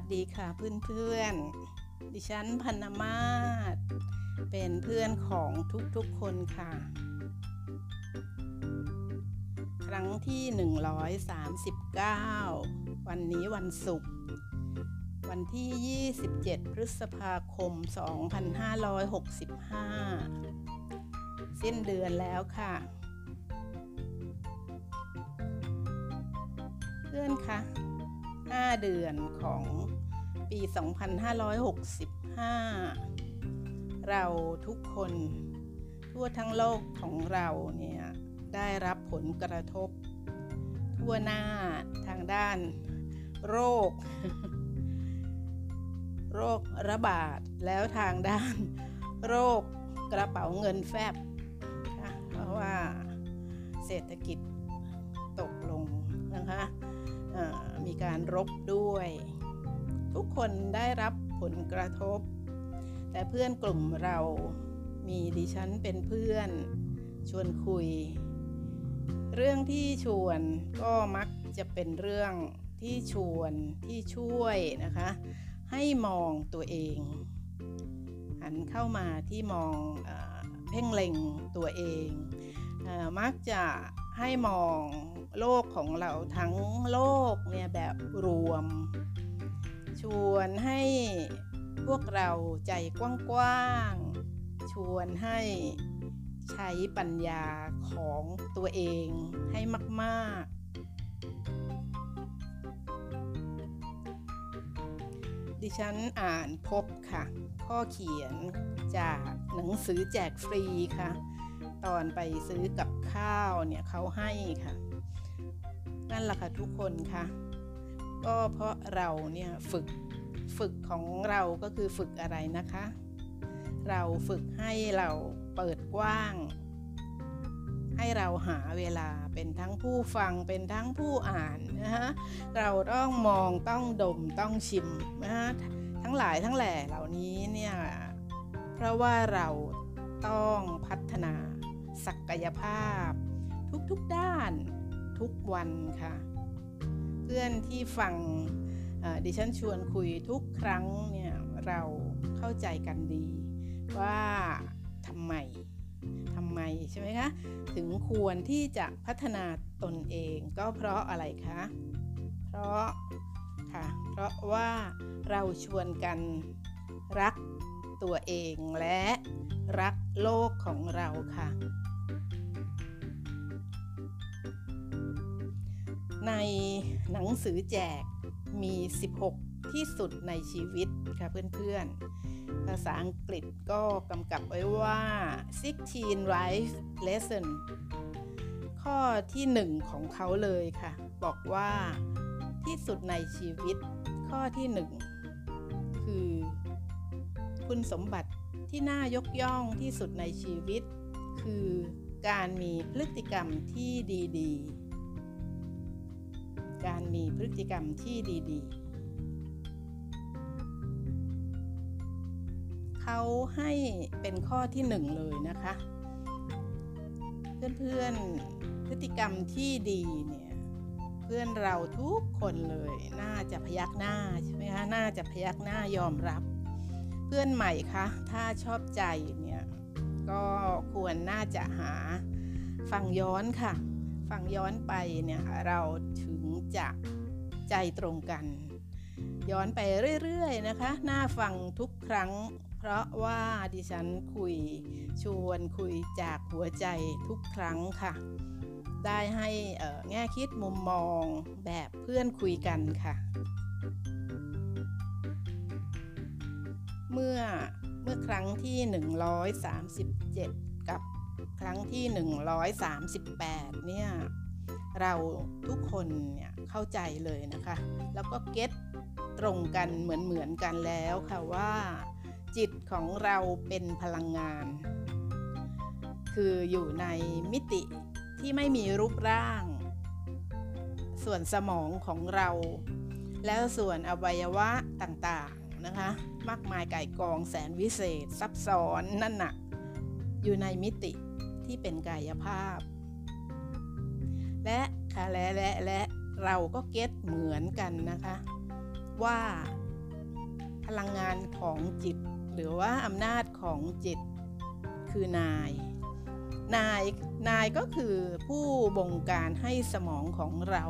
วัสดีค่ะเพื่อนๆ ดิฉันพันมาศเป็นเพื่อนของทุกๆคนค่ะ ครั้งที่ 139 วันนี้วันศุกร์วันที่ 27 พฤษภาคม 2565 สิ้นเดือนแล้วค่ะ เพื่อนคะ 5 เดือนของปี 2565 เราทุกคนทั่วทั้งโลกของเราเนี่ยได้รับผลกระทบ ทั่วหน้าทางด้านโรค โรคระบาดแล้วทางด้าน โรคกระเป๋าเงินแฟบเพราะว่าเศรษฐกิจ การรบด้วย ทุกคนได้รับผลกระทบ แต่เพื่อนกลุ่มเรามีดิฉันเป็นเพื่อน ชวนคุย เรื่องที่ชวนก็มักจะเป็นเรื่องที่ชวนที่ช่วยนะคะ ให้มองตัวเอง หันเข้ามาที่มองอเพ่งเล็งตัวเองอมักจะ ให้มองโลกของเราทั้งโลกเนี่ยแบบรวม ชวนให้พวกเราใจกว้างๆ ชวนให้ใช้ปัญญาของตัวเองให้มากๆ ดิฉันอ่านพบค่ะ ข้อเขียนจากหนังสือแจกฟรีค่ะ ตอนไปซื้อกับข้าวเนี่ยเขาให้ค่ะ นั่นแหละค่ะทุกคนค่ะ ก็เพราะเราเนี่ยฝึกฝึกของเราก็คือฝึกอะไรนะคะ เราฝึกให้เราเปิดกว้าง ให้เราหาเวลาเป็นทั้งผู้ฟังเป็นทั้งผู้อ่านนะฮะเราต้องมองต้องดมต้องชิมนะฮะทั้งหลายทั้งแหล่เหล่านี้เนี่ยเพราะว่าเราต้องพัฒนา ศักยภาพ ทุกๆด้านทุกวันค่ะ เพื่อนที่ฟังดิฉันชวนคุยทุกครั้งเนี่ยเราเข้าใจกันดี ว่าทำไมทำไมใช่ไหมคะ ถึงควรที่จะพัฒนาตนเองก็เพราะอะไรคะ เพราะค่ะ เพราะว่าเราชวนกันรักตัวเองและรักโลกของเราค่ะ ในหนังสือแจกมี 16 ที่สุดในชีวิตค่ะเพื่อนๆ ภาษาอังกฤษก็กำกับไว้ว่า16 life lesson ข้อที่หนึ่งของเขาเลยค่ะ บอกว่าที่สุดในชีวิตข้อที่หนึ่งคือ คุณสมบัติที่น่ายกย่องที่สุดในชีวิต คือการมีพฤติกรรมที่ดี ๆ การมีพฤติกรรมที่ดี ๆ เขาให้เป็นข้อที่หนึ่งเลยนะคะ เพื่อนๆ พฤติกรรมที่ดีเนี่ยเพื่อนเราทุกคนเลยน่าจะพยักหน้าใช่ไหมคะน่าจะพยักหน้ายอมรับ เพื่อนใหม่คะถ้าชอบใจเนี่ยก็ควรน่าจะหาฟังย้อนค่ะ ฟังย้อนไปเนี่ยเราถึงจะใจตรงกัน ย้อนไปเรื่อยๆนะคะ น่าฟังทุกครั้ง เพราะว่าดิฉันคุยชวนคุยจากหัวใจทุกครั้งค่ะ ได้ให้แง่คิดมุมมองแบบเพื่อนคุยกันค่ะ เมื่อเมื่อครั้งที่ 137กับ ครั้งที่ 138 เนี่ยเราทุกคนเนี่ยเข้าใจเลยนะคะ แล้วก็เก็ตตรงกันเหมือนเหมือนกันแล้วค่ะว่า จิตของเราเป็นพลังงาน คืออยู่ในมิติที่ไม่มีรูปร่าง ส่วนสมองของเรา แล้วส่วนอวัยวะต่างๆนะคะ มากมายไก่กองแสนวิเศษซับซ้อนนั่นหนักอยู่ในมิติ ที่เป็นกายภาพ และค่ะและและและเราก็เก็ตเหมือนกันนะคะ ว่าพลังงานของจิต หรือว่าอำนาจของจิตคือนาย นายนายก็คือผู้บงการให้สมองของเรา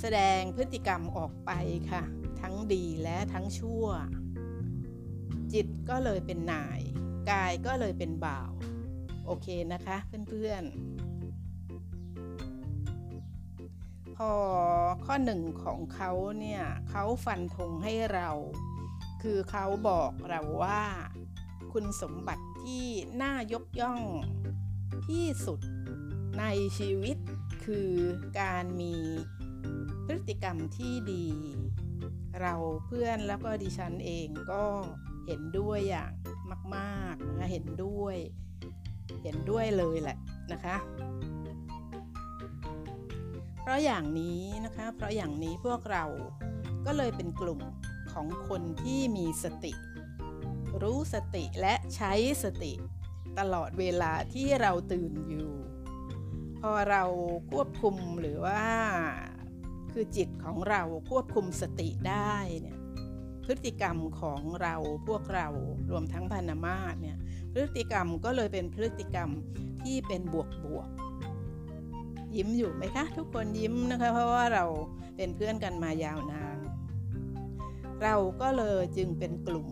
แสดงพฤติกรรมออกไปค่ะ ทั้งดีและทั้งชั่ว จิตก็เลยเป็นนาย กายก็เลยเป็นบ่าว โอเคนะคะเพื่อนๆ พอข้อหนึ่งของเขาเนี่ยเขาฟันธงให้เรา คือเขาบอกเราว่า คุณสมบัติที่น่ายกย่องที่สุดในชีวิตคือการมีพฤติกรรมที่ดี เราเพื่อนแล้วก็ดิฉันเองก็เห็นด้วยอย่างมากๆนะคะเห็นด้วย เห็นด้วยเลยแหละนะคะ เพราะอย่างนี้นะคะ เพราะอย่างนี้พวกเราก็เลยเป็นกลุ่มของคนที่มีสติ รู้สติและใช้สติตลอดเวลาที่เราตื่นอยู่ พอเราควบคุมหรือว่าคือจิตของเราควบคุมสติได้เนี่ย พฤติกรรมของเราพวกเรารวมทั้งพานามาตเนี่ยพฤติกรรมก็เลยเป็นพฤติกรรมที่เป็นบวกบวกยิ้มอยู่ไหมคะ ทุกคนยิ้มนะคะ เพราะว่าเราเป็นเพื่อนกันมายาวนาน เราก็เลยจึงเป็นกลุ่ม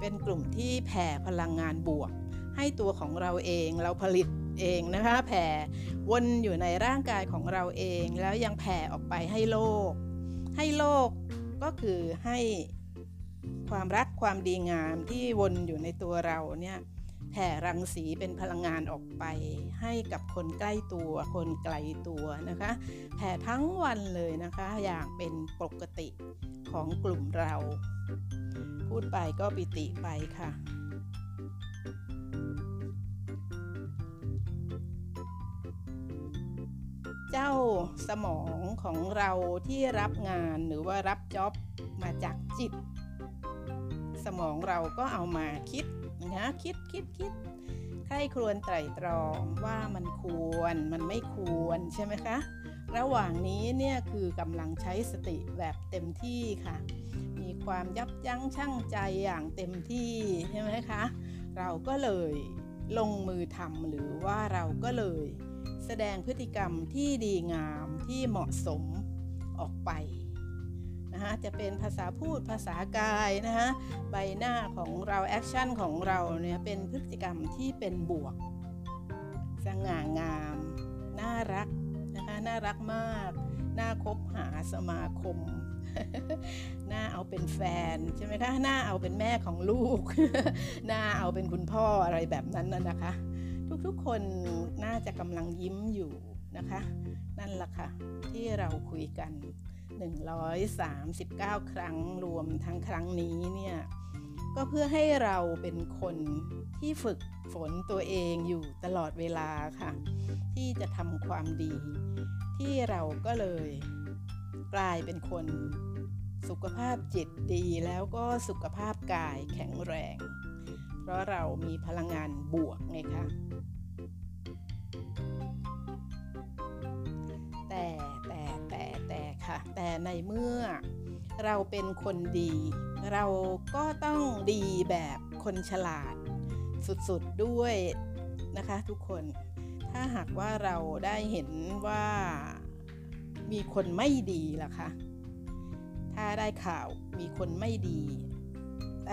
เป็นกลุ่มที่แผ่พลังงานบวก ให้ตัวของเราเองเราผลิตเองนะคะแผ่วนอยู่ในร่างกายของเราเอง แล้วยังแผ่ออกไปให้โลก ให้โลกก็คือให้ ความรักความดีงามที่วนอยู่ในตัวเราเนี่ยแผ่รังสีเป็นพลังงานออกไป ให้กับคนใกล้ตัวคนไกลตัวนะคะแผ่ทั้งวันเลยนะคะอย่างเป็นปกติของกลุ่มเรา พูดไปก็ปิติไปค่ะเจ้าสมองของเราที่รับงานหรือว่ารับจ็อบมาจากจิต สมองเราก็เอามาคิดนะคิดคิดคิดใครครวญไตรตรองว่ามันควรมันไม่ควรใช่ไหมคะระหว่างนี้เนี่ยคือกำลังใช้สติแบบเต็มที่ค่ะ มีความยับยั้งชั่งใจอย่างเต็มที่ใช่ไหมคะเราก็เลยลงมือทำหรือว่าเราก็เลย แสดงพฤติกรรมที่ดีงามที่เหมาะสมออกไป นะคะจะเป็นภาษาพูดภาษากายนะคะใบหน้าของเราแอคชั่นของเราเนี่ยเป็นพฤติกรรมที่เป็นบวก สง่างาม น่ารักนะคะน่ารักมาก น่าคบหาสมาคมหน่าเอาเป็นแฟนใช่ไหมคะหน่าเอาเป็นแม่ของลูก หน่าเอาเป็นคุณพ่ออะไรแบบนั้นน่ะนะคะ ทุกๆคนน่าจะกำลังยิ้มอยู่นะคะ นั่นแหละค่ะที่เราคุยกัน 139 ครั้งรวมทั้งครั้งนี้เนี่ยก็เพื่อให้เราเป็นคนที่ฝึกฝนตัวเองอยู่ตลอดเวลาค่ะ ที่จะทำความดี ที่เราก็เลยกลายเป็นคนสุขภาพจิตดีแล้วก็สุขภาพกายแข็งแรง เพราะเรามีพลังงานบวกไงคะ แต่ในเมื่อเราเป็นคนดี เราก็ต้องดีแบบคนฉลาด สุดๆด้วยนะคะทุกคน ถ้าหากว่าเราได้เห็นว่ามีคนไม่ดีล่ะคะ ถ้าได้ข่าวมีคนไม่ดี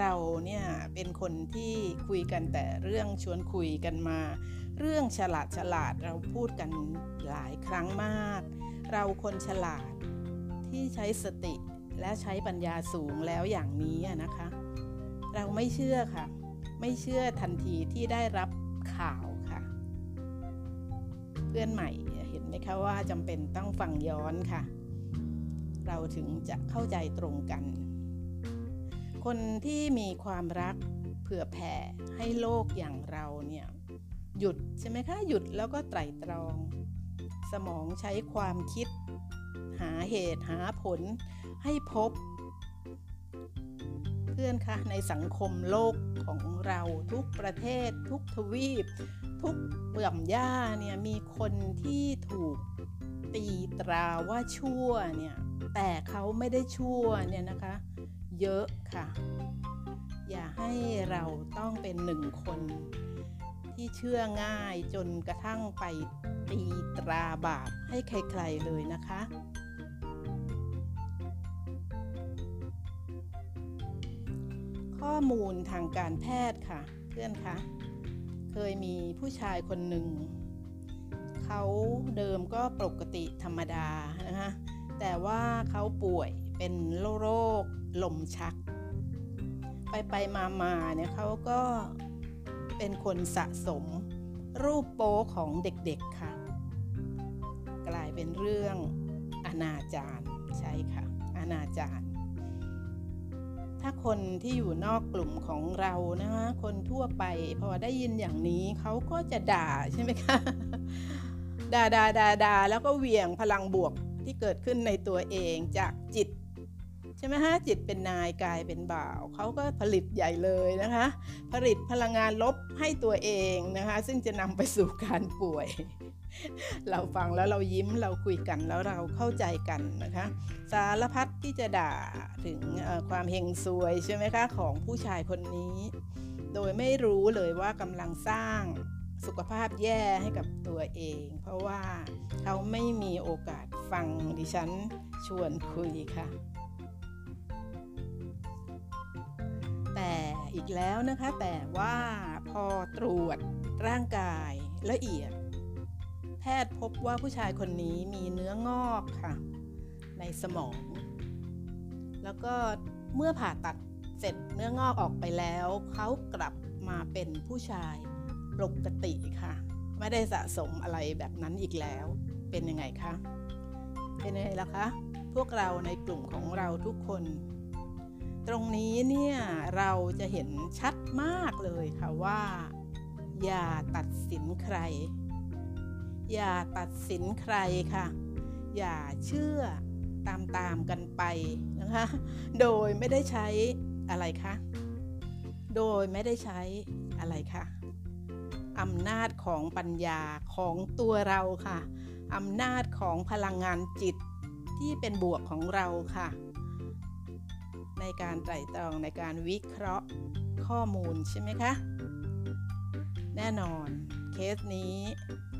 เราเนี่ยเป็นคนที่คุยกันแต่เรื่องชวนคุยกันมา เรื่องฉลาดฉลาดเราพูดกันหลายครั้งมาก เราคนฉลาด ที่ใช้สติและใช้ปัญญาสูงแล้วอย่างนี้นะคะ เราไม่เชื่อค่ะ ไม่เชื่อทันทีที่ได้รับข่าวค่ะ เพื่อนใหม่เห็นไหมคะว่าจำเป็นต้องฟังย้อนค่ะ เราถึงจะเข้าใจตรงกัน คนที่มีความรักเผื่อแผ่ให้โลกอย่างเราเนี่ยหยุดใช่ไหมคะหยุดแล้วก็ไตรตรอง สมองใช้ความคิด หาเหตุหาผลให้พบ เพื่อนคะในสังคมโลกของเราทุกประเทศ ทุกทวีป ทุกเปื่อมย่าเนี่ยมีคนที่ถูกตีตราว่าชั่วเนี่ยแต่เขาไม่ได้ชั่วเนี่ยนะคะ เยอะค่ะ อย่าให้เราต้องเป็นหนึ่งคนที่เชื่อง่ายจนกระทั่งไปตีตราบาปให้ใครๆเลยนะคะ ข้อมูลทางการแพทย์ค่ะ เพื่อนคะเคยมีผู้ชายคนหนึ่งเขาเดิมก็ปกติธรรมดานะคะแต่ว่าเขาป่วยเป็นโรคลมชัก ไปไปมามาเนี่ยเขาก็เป็นคนสะสมรูปโป๊ของเด็กๆค่ะ กลายเป็นเรื่องอนาจารใช่ค่ะอนาจาร ถ้าคนที่อยู่นอกกลุ่มของเรานะคะคนทั่วไปพอได้ยินอย่างนี้เขาก็จะด่าใช่ไหมคะด่าด่าด่าด่าแล้วก็เหวี่ยงพลังบวกที่เกิดขึ้นในตัวเองจากจิต ใช่ไหมฮะจิตเป็นนายกายเป็นบ่าวเขาก็ผลิตใหญ่เลยนะคะ ผลิตพลังงานลบให้ตัวเองนะคะ ซึ่งจะนำไปสู่การป่วย เราฟังแล้วเรายิ้มเราคุยกันแล้วเราเข้าใจกันนะคะ สารพัดที่จะด่าถึงความเฮงซวยใช่ไหมคะของผู้ชายคนนี้ โดยไม่รู้เลยว่ากำลังสร้างสุขภาพแย่ให้กับตัวเอง เพราะว่าเขาไม่มีโอกาสฟังดิฉันชวนคุยค่ะ อีกแล้วนะคะ แต่ว่าพอตรวจร่างกายละเอียด แพทย์พบว่าผู้ชายคนนี้มีเนื้องอกค่ะ ในสมอง แล้วก็เมื่อผ่าตัดเสร็จเนื้องอกออกไปแล้ว เขากลับมาเป็นผู้ชายปกติค่ะ ไม่ได้สะสมอะไรแบบนั้นอีกแล้วเป็นยังไงคะเป็นยังไงล่ะคะ พวกเราในกลุ่มของเราทุกคน ตรงนี้เนี่ยเราจะเห็นชัดมากเลยค่ะว่า อย่าตัดสินใคร อย่าตัดสินใครค่ะ อย่าเชื่อตามตามกันไปนะคะ โดยไม่ได้ใช้อะไรคะโดยไม่ได้ใช้อะไรคะอำนาจของปัญญาของตัวเราค่ะอำนาจของพลังงานจิตที่เป็นบวกของเราค่ะ ในการไตร่ตรองในการวิเคราะห์ข้อมูลใช่ไหมคะ แน่นอนเคสนี้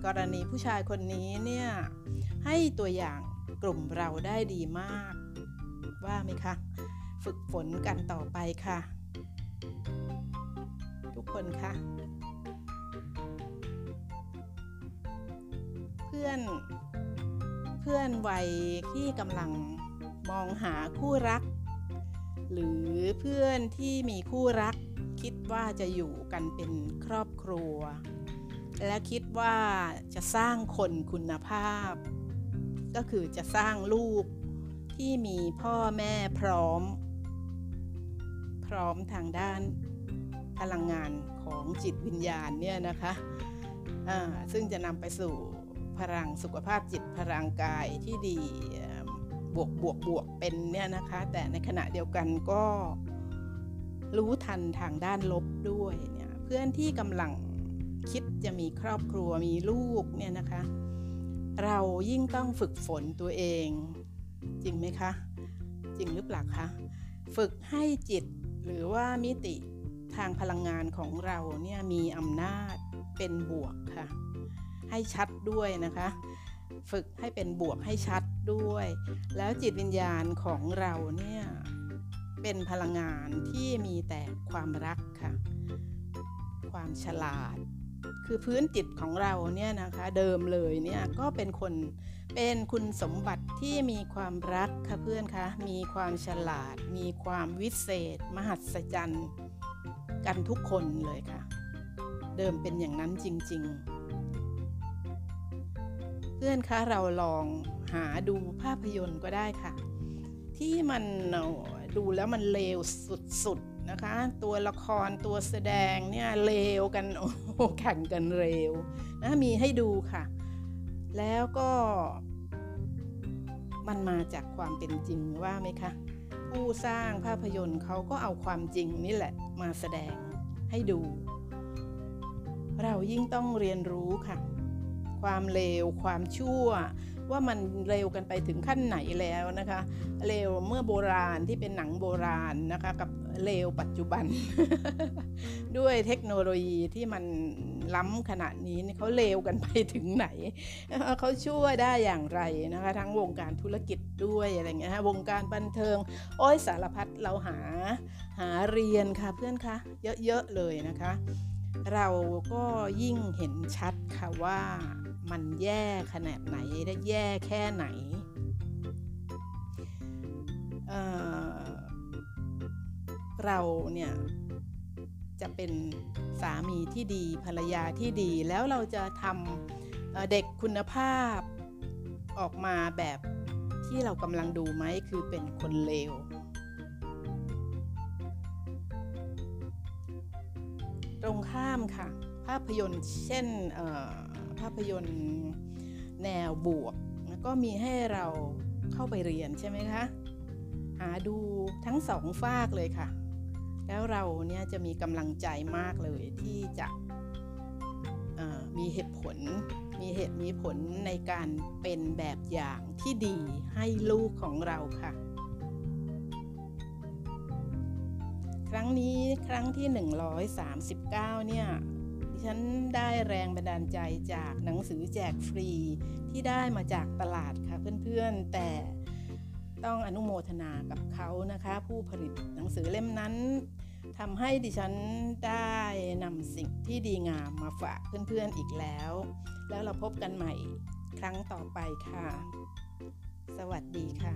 กรณีผู้ชายคนนี้เนี่ยให้ตัวอย่างกลุ่มเราได้ดีมาก ว่าไหมคะ ฝึกฝนกันต่อไปค่ะ ทุกคนคะเพื่อนเพื่อนวัยที่กำลังมองหาคู่รัก หรือเพื่อนที่มีคู่รักคิดว่าจะอยู่กันเป็นครอบครัว และคิดว่าจะสร้างคนคุณภาพ ก็คือจะสร้างลูกที่มีพ่อแม่พร้อม พร้อมทางด้านพลังงานของจิตวิญญาณเนี่ยนะคะะซึ่งจะนำไปสู่พลังสุขภาพจิตพลังกายที่ดี บวกบวกบวกเป็นเนี่ยนะคะ แต่ในขณะเดียวกันก็รู้ทันทางด้านลบด้วยเนี่ยเพื่อนที่กำลังคิดจะมีครอบครัวมีลูกเนี่ยนะคะ เรายิ่งต้องฝึกฝนตัวเอง จริงไหมคะ จริงหรือเปล่าคะฝึกให้จิตหรือว่ามิติทางพลังงานของเราเนี่ยมีอำนาจเป็นบวกค่ะ ให้ชัดด้วยนะคะ ฝึกให้เป็นบวกให้ชัด ด้วย แล้วจิตวิญญาณของเราเนี่ยเป็นพลังงานที่มีแต่ความรักค่ะ ความฉลาด คือพื้นจิตของเราเนี่ยนะคะเดิมเลยเนี่ยก็เป็นคนเป็นคุณสมบัติที่มีความรักค่ะเพื่อนคะมีความฉลาด มีความวิเศษ มหัศจรรย์กันทุกคนเลยค่ะ เดิมเป็นอย่างนั้นจริง ๆ เพื่อนคะเราลอง หาดูภาพยนตร์ก็ได้ค่ะ ที่มันดูแล้วมันเลวสุดๆนะคะ ตัวละครตัวแสดงเนี่ยเลวกันโอ้แข่งกันเร็วนะมีให้ดูค่ะ แล้วก็มันมาจากความเป็นจริงว่าไหมคะ ผู้สร้างภาพยนตร์เขาก็เอาความจริงนี่แหละมาแสดงให้ดู เรายิ่งต้องเรียนรู้ค่ะ ความเลวความชั่ว ว่ามันเร็วกันไปถึงขั้นไหนแล้วนะคะเลวเมื่อโบราณที่เป็นหนังโบราณนะคะกับเลวปัจจุบัน ด้วยเทคโนโลยีที่มันล้ำขนาดนี้เขาเลวกันไปถึงไหนเขาช่วยได้อย่างไรนะคะทั้งวงการธุรกิจด้วยอะไรเงี้ยฮะวงการบันเทิง โอ้ยสารพัดเราหาหาเรียนค่ะเพื่อนคะเยอะๆเลยนะคะ เราก็ยิ่งเห็นชัดค่ะว่า มันแย่ขนาดไหนและแย่แค่ไหน เเราเนี่ยจะเป็นสามีที่ดีภรรยาที่ดีแล้วเราจะทำเด็กคุณภาพออกมาแบบที่เรากำลังดูไหมคือเป็นคนเลวตรงข้ามค่ะ ภาพยนตร์เช่น ภาพยนตร์แนวบวกก็มีให้เราเข้าไปเรียนใช่ไหมคะ หาดูทั้งสองฝากเลยค่ะ แล้วเราเนี่ยจะมีกำลังใจมากเลยที่จะมีเหตุผล มีเหตุมีผลในการเป็นแบบอย่างที่ดีให้ลูกของเราค่ะ ครั้งนี้ครั้งที่ 139 เนี่ย ดิฉันได้แรงบันดาลใจจากหนังสือแจกฟรีที่ได้มาจากตลาดค่ะเพื่อนๆ แต่ต้องอนุโมทนากับเขานะคะ ผู้ผลิตหนังสือเล่มนั้นทำให้ดิฉันได้นำสิ่งที่ดีงามมาฝากเพื่อนๆอีกแล้ว แล้วเราพบกันใหม่ครั้งต่อไปค่ะ สวัสดีค่ะ